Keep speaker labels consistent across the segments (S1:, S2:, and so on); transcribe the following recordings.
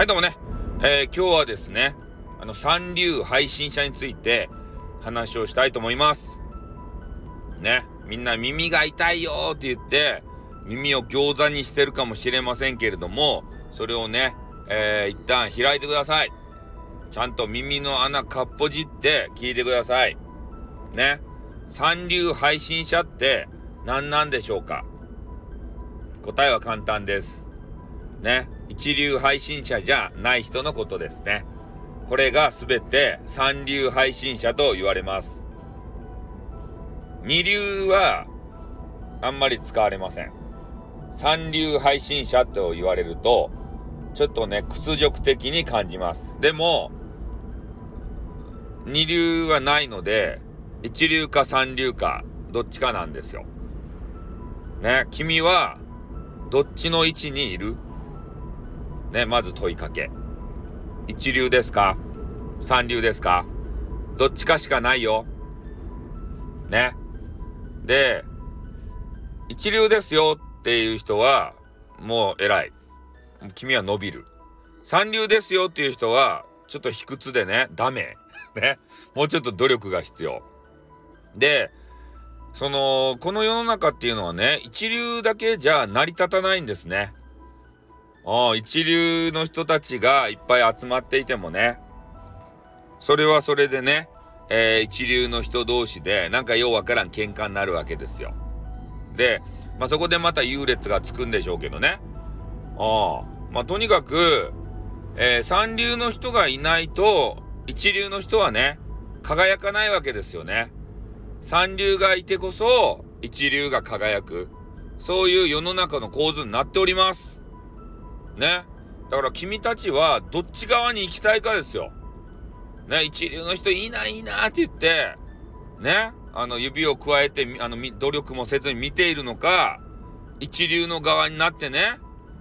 S1: はい、どうもね。えー、今日はですね、あの、三流配信者について話をしたいと思います。ね。みんな耳が痛いよって言って、耳を餃子にしてるかもしれませんけれども、それをね、えー、一旦開いてください。ちゃんと耳の穴かっぽじって聞いてください。ね。三流配信者って何なんでしょうか？答えは簡単です。ね。一流配信者じゃない人のことですね。これが全て三流配信者と言われます。二流はあんまり使われません。三流配信者と言われると、ちょっとね、屈辱的に感じます。でも、二流はないので、一流か三流か、どっちかなんですよ。ね、君は、どっちの位置にいる？ね、まず問いかけ。一流ですか？三流ですか？どっちかしかないよ。ね。で、一流ですよっていう人は、もう偉い。君は伸びる。三流ですよっていう人は、ちょっと卑屈でね、ダメ。ね。もうちょっと努力が必要。で、その、この世の中っていうのはね、一流だけじゃ成り立たないんですね。あ、一流の人たちがいっぱい集まっていてもね、それはそれでね、えー、一流の人同士で、なんかようわからん喧嘩になるわけですよ。で、まあ、そこでまた優劣がつくんでしょうけどね。ああ、まあ、とにかく、えー、三流の人がいないと、一流の人はね、輝かないわけですよね。三流がいてこそ、一流が輝く。そういう世の中の構図になっております。ね。だから君たちはどっち側に行きたいかですよ。ね、一流の人いいな、いいなって言って、ね、あの指を加えて、あの、努力もせずに見ているのか、一流の側になってね、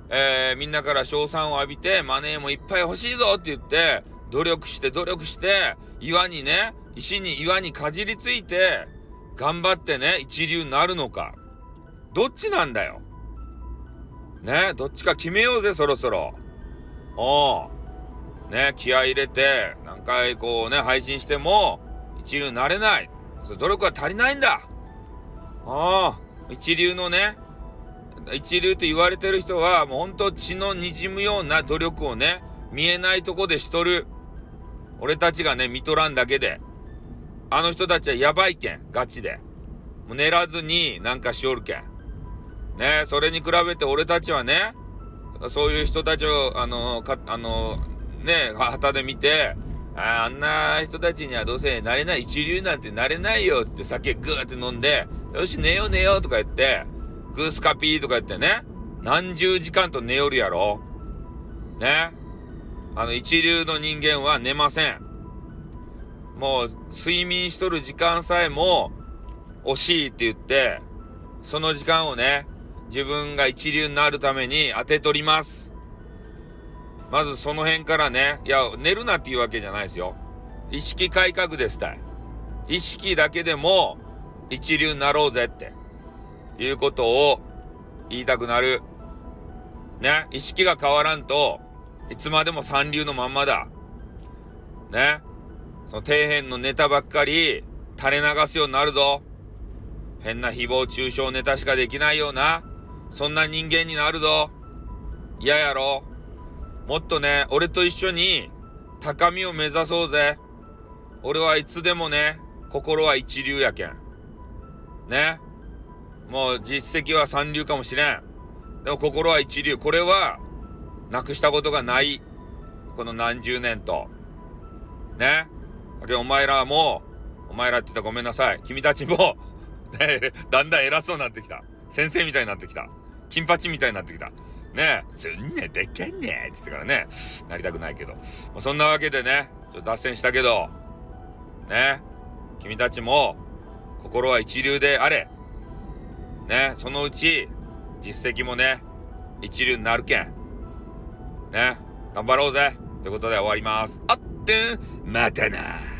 S1: えー、みんなから称賛を浴びて、マネーもいっぱい欲しいぞって言って、努力して努力して、岩にね、石に岩にかじりついて、頑張ってね、一流になるのか。どっちなんだよ。ね、どっちか決めようぜ、そろそろ。おう。ね、気合入れて、何回こうね、配信しても、一流になれない。それ努力は足りないんだ。ああ、一流のね、一流と言われてる人は、もうほんと血の滲むような努力をね、見えないとこでしとる。俺たちがね、見とらんだけで。あの人たちはやばいけん、ガチで。もう寝らずになんかしおるけん。ね。それに比べて俺たちはね、そういう人たちを、あの、か、あの、ね旗で見て、ああんな人たちにはどうせなれない、一流なんてなれないよって酒グーって飲んで、よし寝よう寝ようとか言って、グースカピーとか言ってね、何十時間と寝よるやろ。ね。あの一流の人間は寝ません。もう睡眠しとる時間さえも惜しいって言って、その時間をね、自分が一流になるために当て取ります。まずその辺からね、いや、寝るなっていうわけじゃないですよ。意識改革ですたい。意識だけでも一流になろうぜっていうことを言いたくなる。ね、意識が変わらんといつまでも三流のまんまだ。ね、その底辺のネタばっかり垂れ流すようになるぞ。変な誹謗中傷ネタしかできないようなそんな人間になるぞ。嫌やろ。もっとね、俺と一緒に高みを目指そうぜ。俺はいつでもね、心は一流やけん。ね。もう実績は三流かもしれん。でも心は一流。これは、なくしたことがない。この何十年と。ね。で、お前らも、お前らって言ったらごめんなさい。君たちも ね、だんだん偉そうになってきた。先生みたいになってきた。金八みたいになってきた。ねえ、すんねでけんねえって言ってからね、なりたくないけど。まあ、そんなわけでね、ちょっと脱線したけど、ね、君たちも、心は一流であれ。ね、そのうち、実績もね、一流になるけん。ね、頑張ろうぜ。ということで終わります。あってん、またな